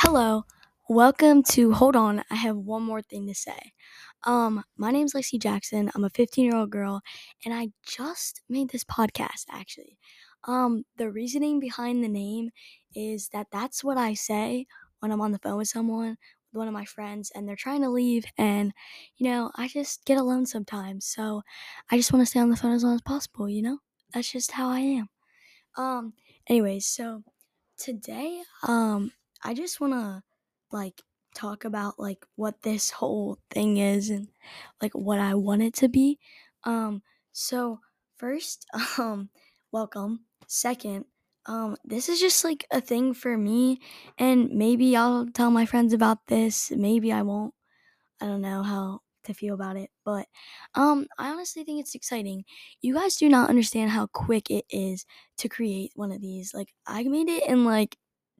Hello, welcome to Hold On. I have one more thing to say. Um, my name's Lexi Jackson. I'm a 15 year old girl, and I just made this podcast actually. Um, the reasoning behind the name is that that's what I say when I'm on the phone with someone, with one of my friends, and they're trying to leave, and you know, I just get alone sometimes. So I just want to stay on the phone as long as possible. You know, that's just how I am. Um, anyways, so today, um, I just want to like talk about like what this whole thing is and like what I want it to be. Um, so first, um, welcome. Second, um, this is just like a thing for me, and maybe I'll tell my friends about this. Maybe I won't. I don't know how to feel about it, but um, I honestly think it's exciting. You guys do not understand how quick it is to create one of these. Like I made it in like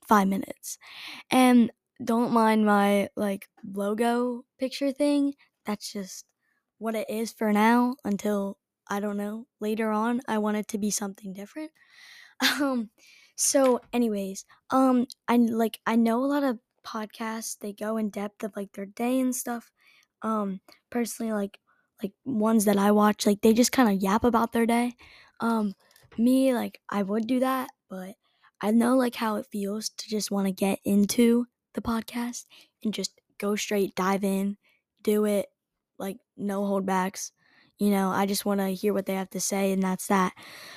five minutes, and don't mind my like logo picture thing. That's just what it is for now until I don't know later on. I want it to be something different. Um, so anyways, um, I like I know a lot of podcasts. They go in depth of like their day and stuff. Um, personally, like like ones that I watch, like they just kind of yap about their day. Um, me like I would do that, but I know like how it feels to just want to get into the podcast and just go straight, dive in, do it, like no holdbacks. You know, I just want to hear what they have to say, and that's that.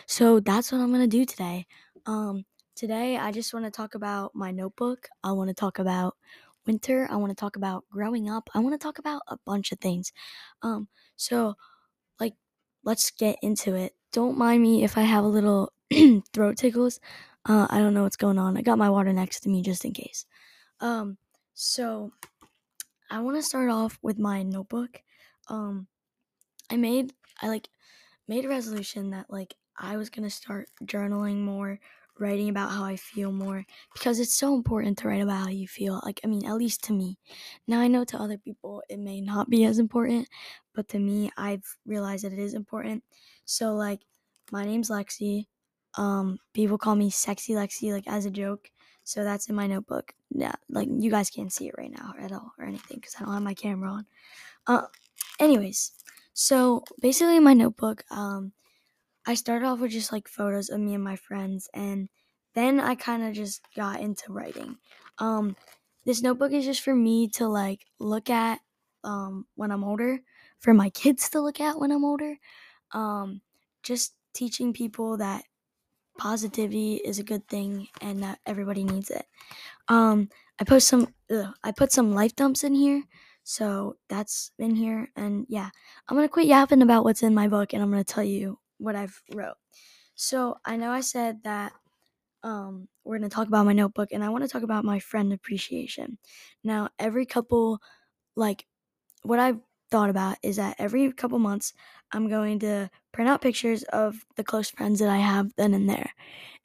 So that's what I'm gonna do today. Um, today I just want to talk about my notebook. I want to talk about winter. I want to talk about growing up. I want to talk about a bunch of things. Um, so like, let's get into it. Don't mind me if I have a little throat tickles. Uh, I don't know what's going on. I got my water next to me just in case. Um, so I want to start off with my notebook. Um, I made I like made a resolution that like I was gonna start journaling more, writing about how I feel more because it's so important to write about how you feel. Like I mean, at least to me. Now I know to other people it may not be as important, but to me I've realized that it is important. So like my name's Lexi. Um, people call me sexy Lexi like as a joke. So that's in my notebook. Yeah, like you guys can't see it right now at all or anything because I don't have my camera on. Uh, anyways, so basically, in my notebook, um, I started off with just like photos of me and my friends, and then I kind of just got into writing. Um, this notebook is just for me to like look at um, when I'm older, for my kids to look at when I'm older. Um, just teaching people that positivity is a good thing and that everybody needs it. Um, I post some. Ugh, I put some life dumps in here, so that's in here. And yeah, I'm gonna quit yapping about what's in my book, and I'm gonna tell you what I've wrote. So I know I said that um, we're gonna talk about my notebook, and I want to talk about my friend appreciation. Now, every couple, like, what I've thought about is that every couple months, I'm going to print out pictures of the close friends that I have then and there,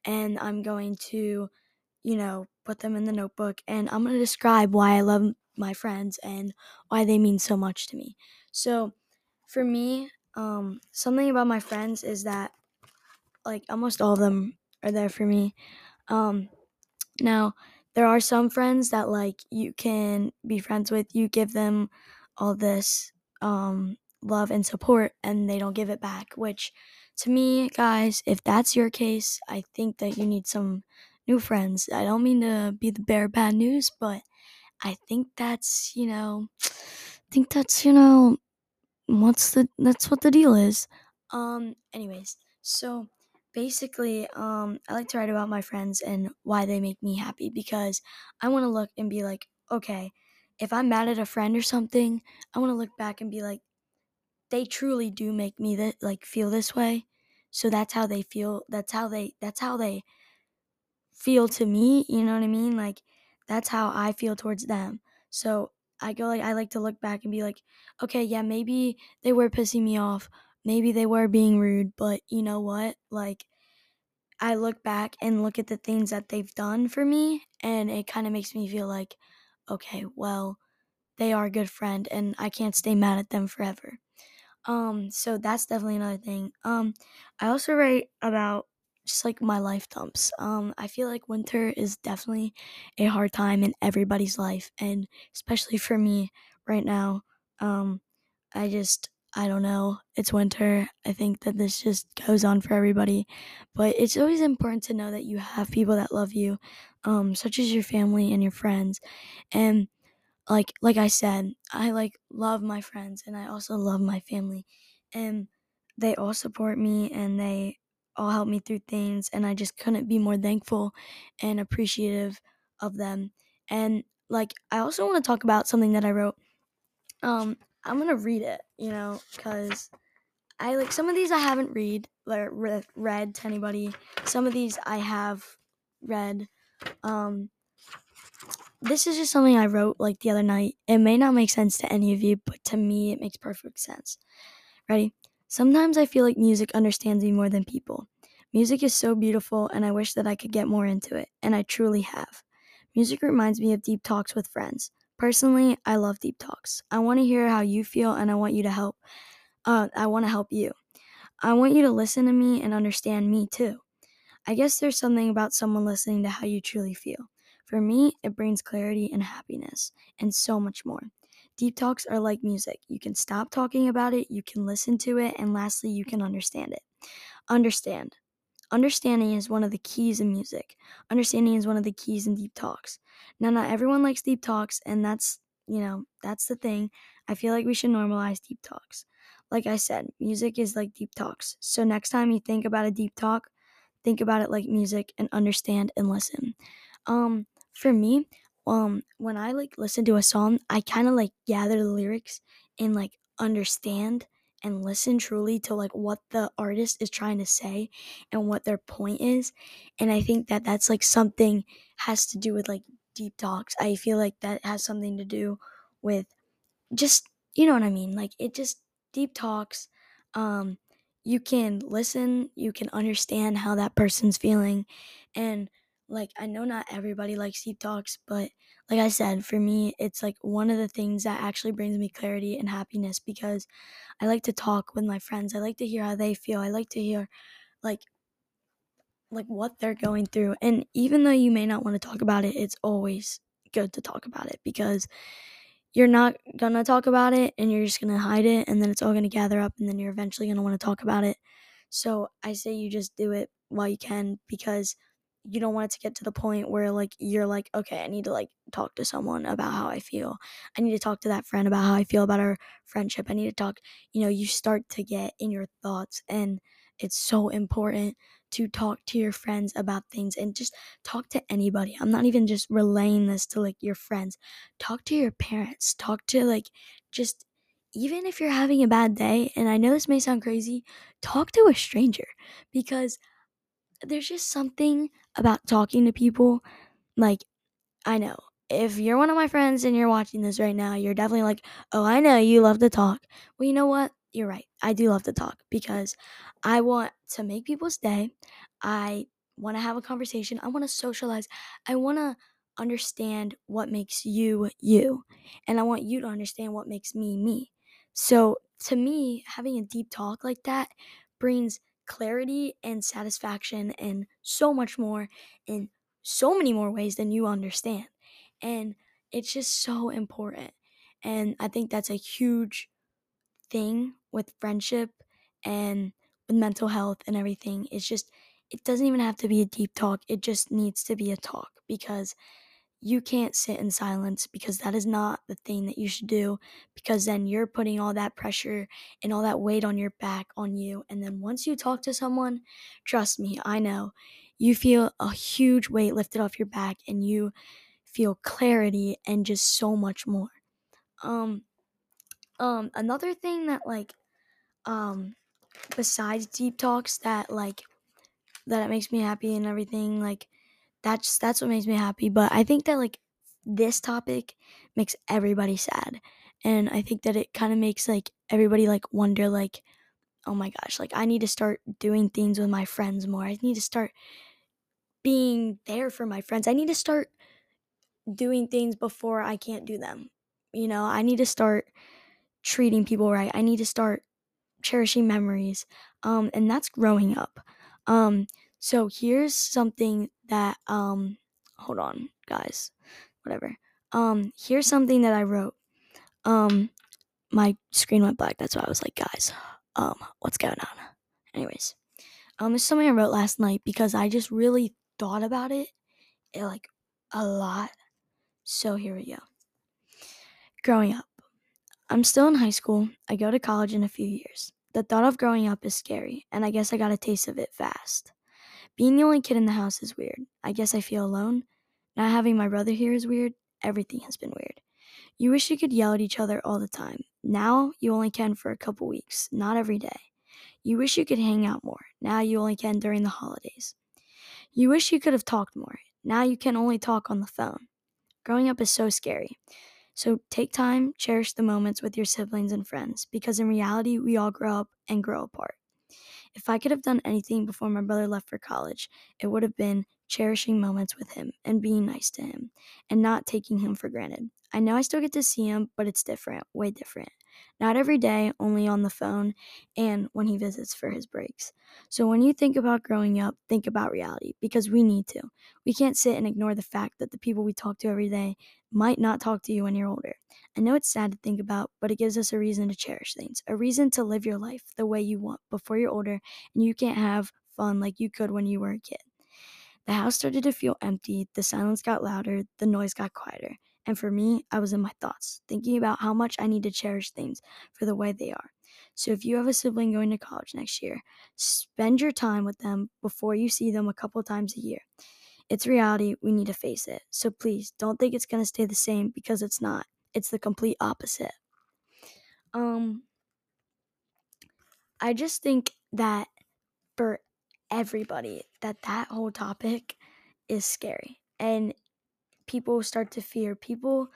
and I'm going to you know, put them in the notebook and I'm going to describe why I love my friends and why they mean so much to me. So, for me, um, something about my friends is that like almost all of them are there for me. Um, now, there are some friends that like you can be friends with, you give them all this um, love and support and they don't give it back, which to me, guys, if that's your case, I think that you need some new friends. I don't mean to be the bearer of bad news, but I think that's, you know, I think that's, you know, what's the that's what the deal is. Um anyways, so basically um I like to write about my friends and why they make me happy because I want to look and be like, okay, if I'm mad at a friend or something, I want to look back and be like they truly do make me that like feel this way. So that's how they feel. That's how they that's how they feel to me, you know what I mean? Like that's how I feel towards them. So I go like I like to look back and be like, okay, yeah, maybe they were pissing me off. Maybe they were being rude, but you know what? Like I look back and look at the things that they've done for me and it kind of makes me feel like okay, well, they are a good friend and I can't stay mad at them forever. Um so that's definitely another thing. Um I also write about just like my life dumps. Um, I feel like winter is definitely a hard time in everybody's life, and especially for me right now. Um, I just I don't know. It's winter. I think that this just goes on for everybody, but it's always important to know that you have people that love you, um, such as your family and your friends, and like like I said, I like love my friends and I also love my family, and they all support me and they all help me through things, and I just couldn't be more thankful and appreciative of them. And like I also want to talk about something that I wrote. Um, I'm gonna read it, you know, because I like some of these I haven't read read, read to anybody. Some of these I have read. Um, this is just something I wrote like the other night. It may not make sense to any of you, but to me, it makes perfect sense. Ready? Sometimes I feel like music understands me more than people. Music is so beautiful, and I wish that I could get more into it, and I truly have. Music reminds me of deep talks with friends. Personally, I love deep talks. I want to hear how you feel, and I want you to help. Uh, I want to help you. I want you to listen to me and understand me too. I guess there's something about someone listening to how you truly feel. For me, it brings clarity and happiness, and so much more. Deep talks are like music. You can stop talking about it, you can listen to it, and lastly, you can understand it. Understand. Understanding is one of the keys in music. Understanding is one of the keys in deep talks. Now, not everyone likes deep talks, and that's, you know, that's the thing. I feel like we should normalize deep talks. Like I said, music is like deep talks. So, next time you think about a deep talk, think about it like music and understand and listen. Um, for me, um, when I like listen to a song, I kind of like gather the lyrics and like understand and listen truly to like what the artist is trying to say and what their point is. And I think that that's like something has to do with like deep talks. I feel like that has something to do with just you know what I mean? Like it just deep talks. Um, you can listen, you can understand how that person's feeling, and like I know not everybody likes deep talks, but like I said, for me, it's like one of the things that actually brings me clarity and happiness because I like to talk with my friends. I like to hear how they feel. I like to hear like like what they're going through. And even though you may not want to talk about it, it's always good to talk about it because you're not gonna talk about it and you're just gonna hide it and then it's all gonna gather up and then you're eventually gonna want to talk about it. So I say you just do it while you can because you don't want it to get to the point where like you're like okay i need to like talk to someone about how i feel. I need to talk to that friend about how i feel about our friendship. I need to talk you know you start to get in your thoughts and it's so important to talk to your friends about things and just talk to anybody. I'm not even just relaying this to like your friends. Talk to your parents. Talk to like just even if you're having a bad day and i know this may sound crazy talk to a stranger because there's just something about talking to people. Like, I know if you're one of my friends and you're watching this right now, you're definitely like, oh, I know you love to talk. Well, you know what? You're right. I do love to talk because I want to make people's day. I want to have a conversation. I want to socialize. I want to understand what makes you you. And I want you to understand what makes me me. So, to me, having a deep talk like that brings clarity and satisfaction and so much more in so many more ways than you understand. And it's just so important. And I think that's a huge thing with friendship and with mental health and everything. It's just, it doesn't even have to be a deep talk, it just needs to be a talk because you can't sit in silence because that is not the thing that you should do because then you're putting all that pressure and all that weight on your back on you. And then once you talk to someone trust me i know you feel a huge weight lifted off your back and you feel clarity and just so much more. Um um another thing that like um besides deep talks that like that it makes me happy and everything like that's that's what makes me happy. But I think that like this topic makes everybody sad. And I think that it kind of makes like everybody like wonder like oh my gosh, like I need to start doing things with my friends more. I need to start being there for my friends. I need to start doing things before I can't do them. You know, I need to start treating people right. I need to start cherishing memories. Um and that's growing up. Um So here's something that um hold on, guys. Whatever. Um here's something that I wrote. Um my screen went black. That's why I was like, guys, um what's going on? Anyways, um this is something I wrote last night because I just really thought about it, it eh, like a lot. So here we go. Growing up. I'm still in high school. I go to college in a few years. The thought of growing up is scary, and I guess I got a taste of it fast. Being the only kid in the house is weird. I guess I feel alone. Not having my brother here is weird. Everything has been weird. You wish you could yell at each other all the time. Now you only can for a couple weeks, not every day. You wish you could hang out more. Now you only can during the holidays. You wish you could have talked more. Now you can only talk on the phone. Growing up is so scary. So take time, cherish the moments with your siblings and friends, because in reality, we all grow up and grow apart. If I could have done anything before my brother left for college, it would have been cherishing moments with him and being nice to him and not taking him for granted. I know I still get to see him, but it's different, way different. Not every day, only on the phone and when he visits for his breaks. So when you think about growing up, think about reality because we need to. We can't sit and ignore the fact that the people we talk to every day might not talk to you when you're older. I know it's sad to think about, but it gives us a reason to cherish things, a reason to live your life the way you want before you're older and you can't have fun like you could when you were a kid. The house started to feel empty, the silence got louder, the noise got quieter. And for me, I was in my thoughts, thinking about how much I need to cherish things for the way they are. So if you have a sibling going to college next year, spend your time with them before you see them a couple times a year. It's reality, we need to face it. So please don't think it's going to stay the same because it's not. It's the complete opposite. Um I just think that for everybody that that whole topic is scary and people start to fear. People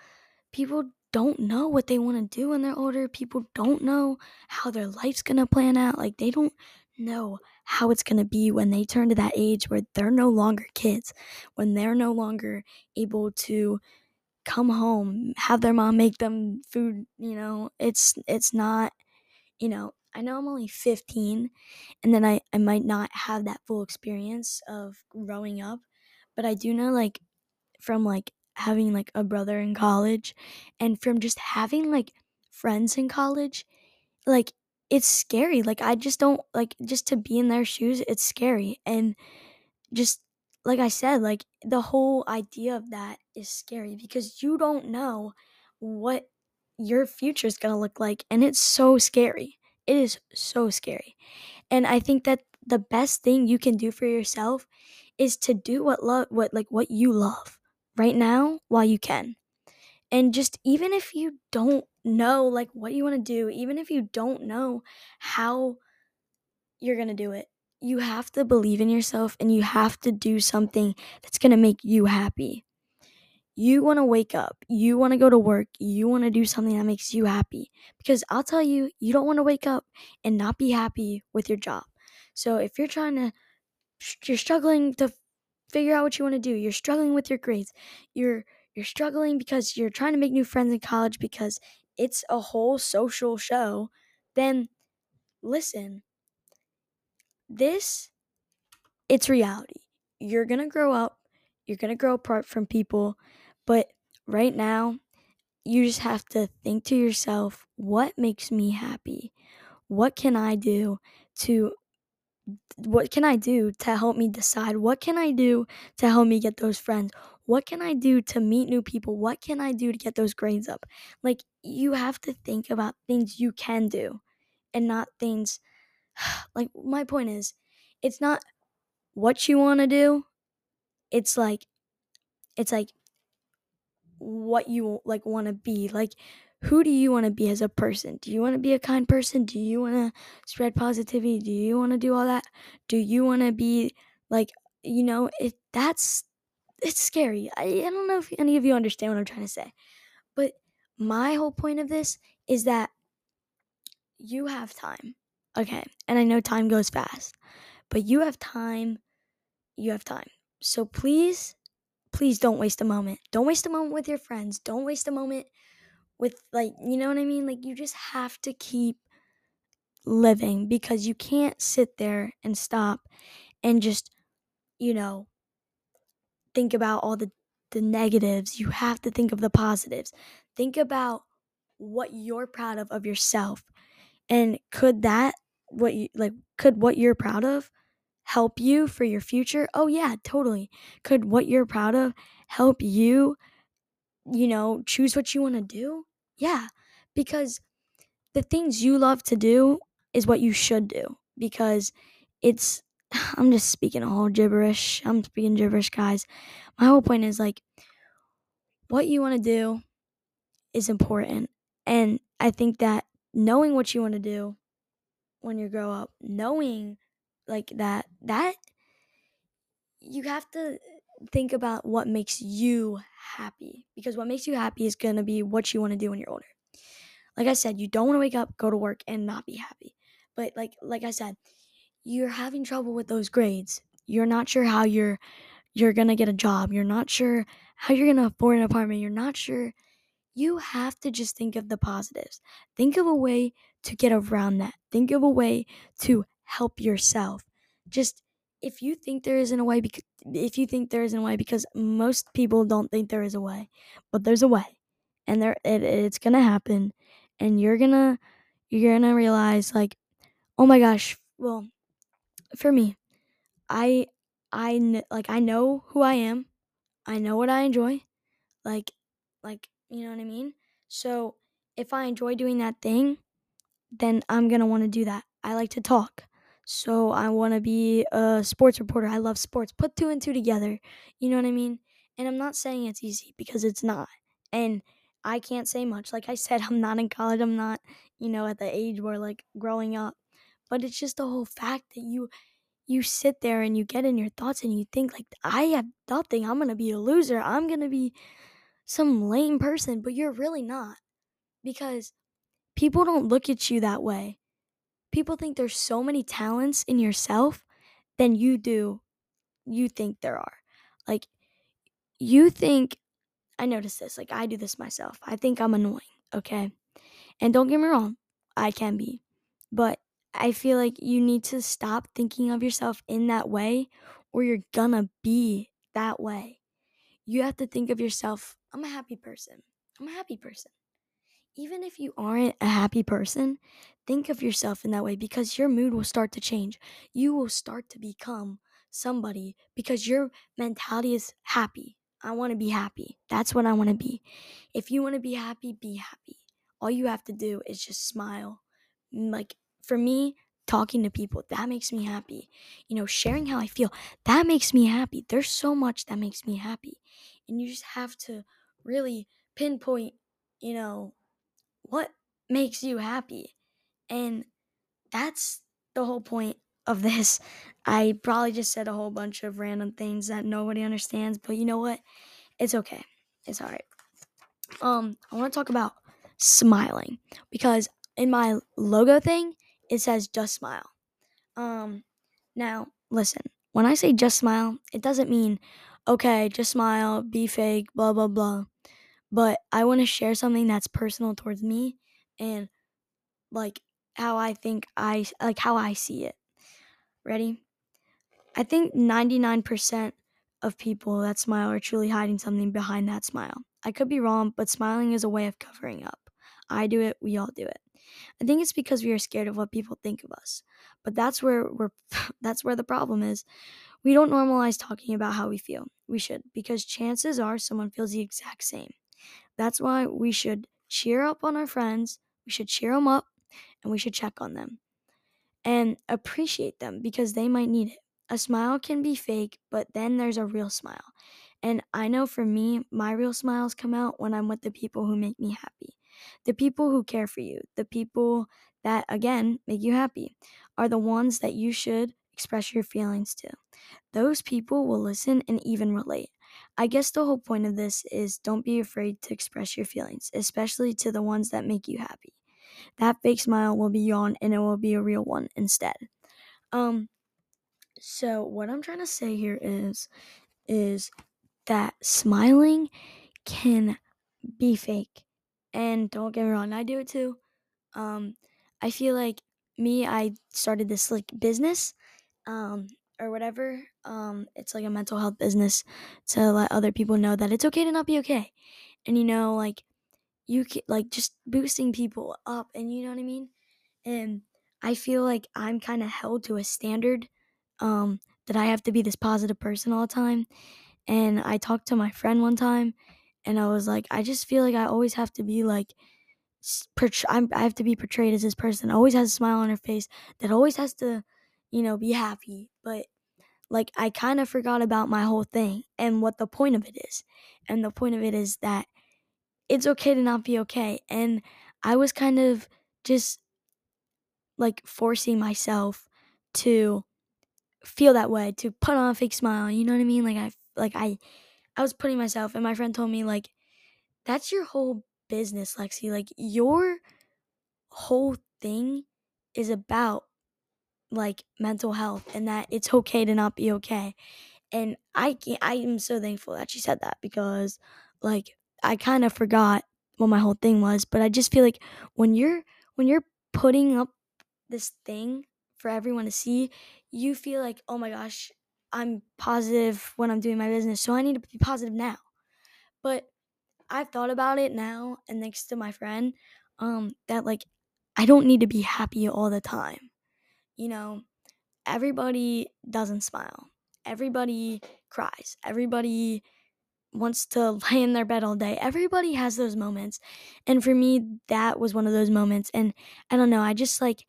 people don't know what they want to do when they're older. People don't know how their life's going to plan out. Like they don't know how it's going to be when they turn to that age where they're no longer kids, when they're no longer able to come home, have their mom make them food, you know. It's it's not, you know, I know I'm only 15 and then I I might not have that full experience of growing up, but I do know like from like having like a brother in college and from just having like friends in college like it's scary like i just don't like just to be in their shoes it's scary and just like i said like the whole idea of that is scary because you don't know what your future is going to look like and it's so scary it is so scary and i think that the best thing you can do for yourself is to do what love what like what you love right now while you can. And just even if you don't know like what you want to do, even if you don't know how you're going to do it, you have to believe in yourself and you have to do something that's going to make you happy. You want to wake up, you want to go to work, you want to do something that makes you happy. Because I'll tell you, you don't want to wake up and not be happy with your job. So if you're trying to, you're struggling to figure out what you want to do. You're struggling with your grades. You're you're struggling because you're trying to make new friends in college because it's a whole social show. Then listen. This it's reality. You're going to grow up. You're going to grow apart from people, but right now you just have to think to yourself, what makes me happy? What can I do to what can I do to help me decide? What can I do to help me get those friends? What can I do to meet new people? What can I do to get those grades up? Like, you have to think about things you can do and not things. Like, my point is, it's not what you want to do, it's like, it's like what you like want to be. Like, who do you want to be as a person? Do you want to be a kind person? Do you want to spread positivity? Do you want to do all that? Do you want to be like, you know, if that's it's scary. I, I don't know if any of you understand what I'm trying to say. But my whole point of this is that you have time. Okay. And I know time goes fast, but you have time. You have time. So please, please don't waste a moment. Don't waste a moment with your friends. Don't waste a moment with like you know what I mean? Like you just have to keep living because you can't sit there and stop and just you know, think about all the the negatives. You have to think of the positives. Think about what you're proud of of yourself. And could that what you like could what you're proud of help you for your future? Oh yeah, totally. Could what you're proud of help you you know, choose what you want to do? Yeah. Because the things you love to do is what you should do because it's I'm just speaking all gibberish. I'm speaking gibberish, guys. My whole point is like what you want to do is important. And I think that knowing what you want to do when you grow up, knowing like that that you have to think about what makes you happy because what makes you happy is going to be what you want to do when you're older. Like I said, you don't want to wake up, go to work and not be happy. But like like I said, you're having trouble with those grades. You're not sure how you're you're going to get a job. You're not sure how you're going to afford an apartment. You're not sure you have to just think of the positives. Think of a way to get around that. Think of a way to help yourself. Just if you think there isn't a way because if you think there isn't a way because most people don't think there is a way, but there's a way. And there it, it's going to happen and you're going to you're going to realize like oh my gosh, well for me, I I like I know who I am. I know what I enjoy. Like like you know what I mean? So if I enjoy doing that thing, then I'm going to want to do that. I like to talk. So I want to be a sports reporter. I love sports. Put two and two together. You know what I mean? And I'm not saying it's easy because it's not. And I can't say much. Like I said, I'm not in college. I'm not, you know, at the age where like growing up. But it's just the whole fact that you you sit there and you get in your thoughts and you think like I have nothing. I'm going to be a loser. I'm going to be some lame person, but you're really not. Because people don't look at you that way. People think there's so many talents in yourself than you do you think there are. Like you think I notice this, like I do this myself. I think I'm annoying, okay? And don't get me wrong, I can be. But I feel like you need to stop thinking of yourself in that way or you're gonna be that way. You have to think of yourself I'm a happy person. I'm a happy person. Even if you aren't a happy person, think of yourself in that way because your mood will start to change. You will start to become somebody because your mentality is happy. I want to be happy. That's what I want to be. If you want to be happy, be happy. All you have to do is just smile. Like for me, talking to people, that makes me happy. You know, sharing how I feel, that makes me happy. There's so much that makes me happy. And you just have to really pinpoint, you know, what makes you happy. And that's the whole point of this. I probably just said a whole bunch of random things that nobody understands, but you know what? It's okay. It's all right. Um, I want to talk about smiling because in my logo thing, it says just smile. Um, now listen, when I say just smile, it doesn't mean okay, just smile, be fake, blah blah blah. But I want to share something that's personal towards me and like how I think I like how I see it. Ready? I think 99% of people that smile are truly hiding something behind that smile. I could be wrong, but smiling is a way of covering up. I do it, we all do it. I think it's because we are scared of what people think of us. But that's where we're that's where the problem is. We don't normalize talking about how we feel. We should because chances are someone feels the exact same. That's why we should cheer up on our friends, we should cheer them up, and we should check on them and appreciate them because they might need it. A smile can be fake, but then there's a real smile. And I know for me, my real smiles come out when I'm with the people who make me happy. The people who care for you, the people that, again, make you happy, are the ones that you should express your feelings to. Those people will listen and even relate. I guess the whole point of this is don't be afraid to express your feelings, especially to the ones that make you happy. That fake smile will be gone and it will be a real one instead. Um so what I'm trying to say here is is that smiling can be fake. And don't get me wrong, I do it too. Um I feel like me I started this like business um or whatever. Um, it's like a mental health business to let other people know that it's okay to not be okay. And you know, like you can like just boosting people up and you know what I mean? And I feel like I'm kind of held to a standard um that I have to be this positive person all the time. And I talked to my friend one time and I was like, I just feel like I always have to be like I have to be portrayed as this person always has a smile on her face that always has to, you know, be happy. But like I kind of forgot about my whole thing and what the point of it is. And the point of it is that it's okay to not be okay. And I was kind of just like forcing myself to feel that way, to put on a fake smile. You know what I mean? Like I like I I was putting myself and my friend told me like that's your whole business, Lexi. Like your whole thing is about like mental health and that it's okay to not be okay. And I can't, I am so thankful that she said that because like I kind of forgot what my whole thing was, but I just feel like when you're when you're putting up this thing for everyone to see, you feel like, "Oh my gosh, I'm positive when I'm doing my business, so I need to be positive now." But I've thought about it now and thanks to my friend um that like I don't need to be happy all the time. You know, everybody doesn't smile. Everybody cries. Everybody wants to lay in their bed all day. Everybody has those moments. And for me, that was one of those moments. And I don't know, I just like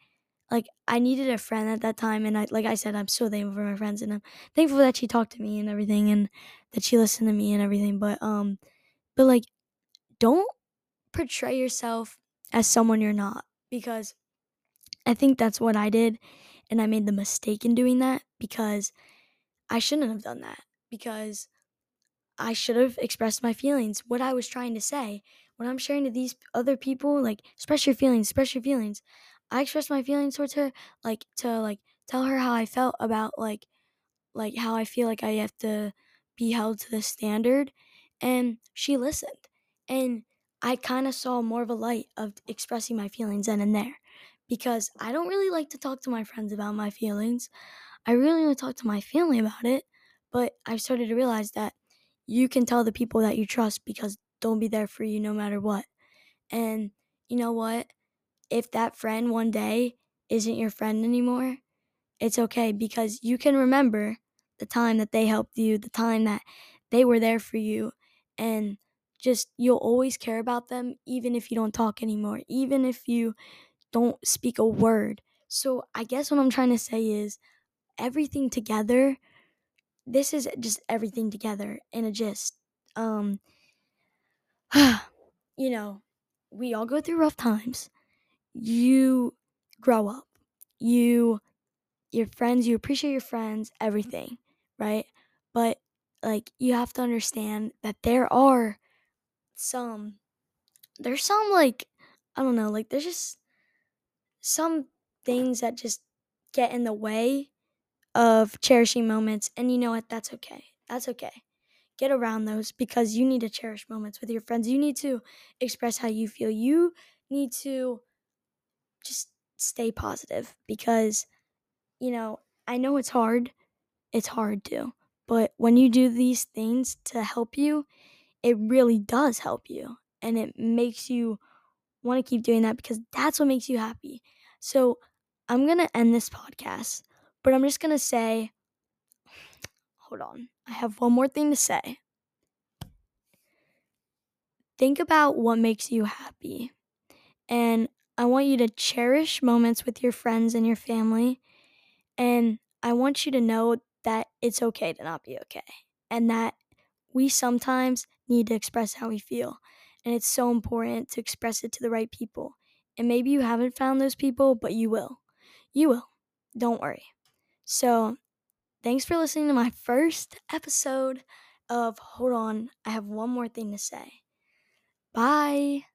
like I needed a friend at that time and I like I said, I'm so thankful for my friends and I'm thankful that she talked to me and everything and that she listened to me and everything. But um but like don't portray yourself as someone you're not because I think that's what I did and I made the mistake in doing that because I shouldn't have done that because I should have expressed my feelings, what I was trying to say. When I'm sharing to these other people, like express your feelings, express your feelings. I expressed my feelings towards her, like to like tell her how I felt about like like how I feel like I have to be held to the standard and she listened. And I kind of saw more of a light of expressing my feelings then and there because I don't really like to talk to my friends about my feelings. I really want to talk to my family about it, but I've started to realize that you can tell the people that you trust because they'll be there for you no matter what. And you know what? If that friend one day isn't your friend anymore, it's okay because you can remember the time that they helped you, the time that they were there for you, and just you'll always care about them even if you don't talk anymore, even if you don't speak a word. So I guess what I'm trying to say is everything together. This is just everything together in a gist. Um you know, we all go through rough times. You grow up. You your friends, you appreciate your friends, everything, right? But like you have to understand that there are some there's some like I don't know, like there's just some things that just get in the way of cherishing moments and you know what that's okay. That's okay. Get around those because you need to cherish moments with your friends. You need to express how you feel. You need to just stay positive because you know, I know it's hard. It's hard to. But when you do these things to help you, it really does help you and it makes you want to keep doing that because that's what makes you happy. So I'm going to end this podcast, but I'm just going to say, hold on, I have one more thing to say. Think about what makes you happy. And I want you to cherish moments with your friends and your family. And I want you to know that it's okay to not be okay. And that we sometimes need to express how we feel. And it's so important to express it to the right people. And maybe you haven't found those people, but you will. You will. Don't worry. So, thanks for listening to my first episode of Hold On. I have one more thing to say. Bye.